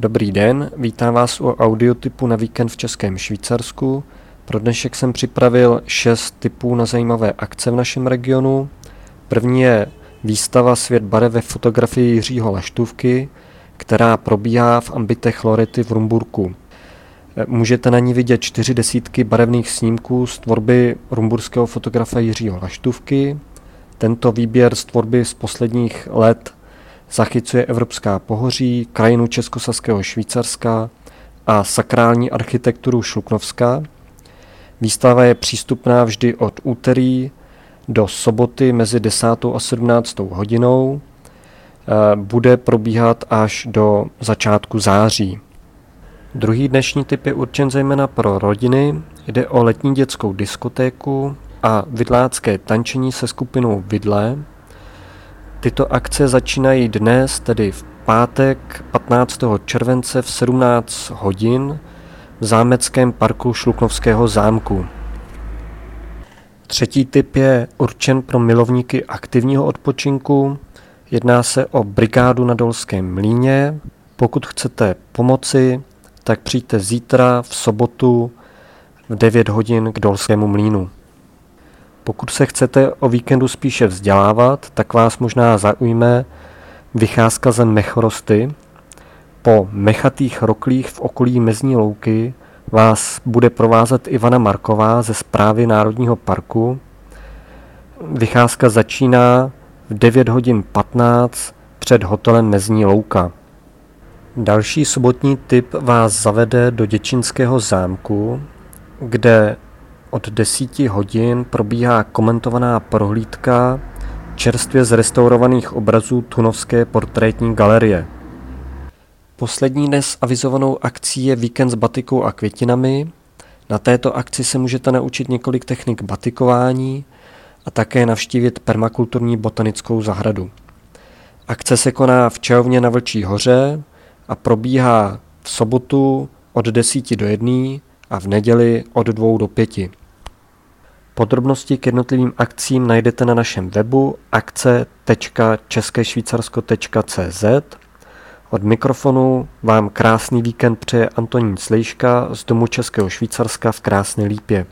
Dobrý den, vítám vás u audiotypu na víkend v Českém Švýcarsku. Pro dnešek jsem připravil šest typů na zajímavé akce v našem regionu. První je výstava Svět barev ve fotografii Jiřího Laštůvky, která probíhá v ambitech Lorety v Rumburku. Můžete na ní vidět čtyři desítky barevných snímků z tvorby rumburského fotografa Jiřího Laštůvky. Tento výběr z tvorby z posledních let zachycuje evropská pohoří, krajinu Českosaského Švýcarska a sakrální architekturu Šluknovska. Výstava je přístupná vždy od úterý do soboty mezi 10. a 17. hodinou. Eh, bude probíhat až do začátku září. Druhý dnešní typ je určen zejména pro rodiny. Jde o letní dětskou diskotéku a vidlácké tančení se skupinou Vidle. Tyto akce začínají dnes, tedy v pátek 15. července v 17 hodin v zámeckém parku Šluknovského zámku. Třetí typ je určen pro milovníky aktivního odpočinku. Jedná se o brigádu na Dolském mlíně. Pokud chcete pomoci, tak přijďte zítra v sobotu v 9 hodin k Dolskému mlínu. Pokud se chcete o víkendu spíše vzdělávat, tak vás možná zaujme vycházka ze Mechorosty. Po mechatých roklích v okolí Mezní louky vás bude provázet Ivana Marková ze zprávy Národního parku. Vycházka začíná v 9 hodin 15 před hotelem Mezní louka. Další sobotní typ vás zavede do Děčínského zámku, kde od 10 hodin probíhá komentovaná prohlídka čerstvě zrestaurovaných obrazů Tunovské portrétní galerie. Poslední dnes avizovanou akcí je víkend s batikou a květinami. Na této akci se můžete naučit několik technik batikování a také navštívit permakulturní botanickou zahradu. Akce se koná v Čajovně na Vlčí hoře a probíhá v sobotu od 10 do 1 a v neděli od 2 do 5. Podrobnosti k jednotlivým akcím najdete na našem webu akce.českéšvýcarsko.cz. Od mikrofonu vám krásný víkend přeje Antonín Slejška z Domu Českého Švýcarska v Krásné Lípě.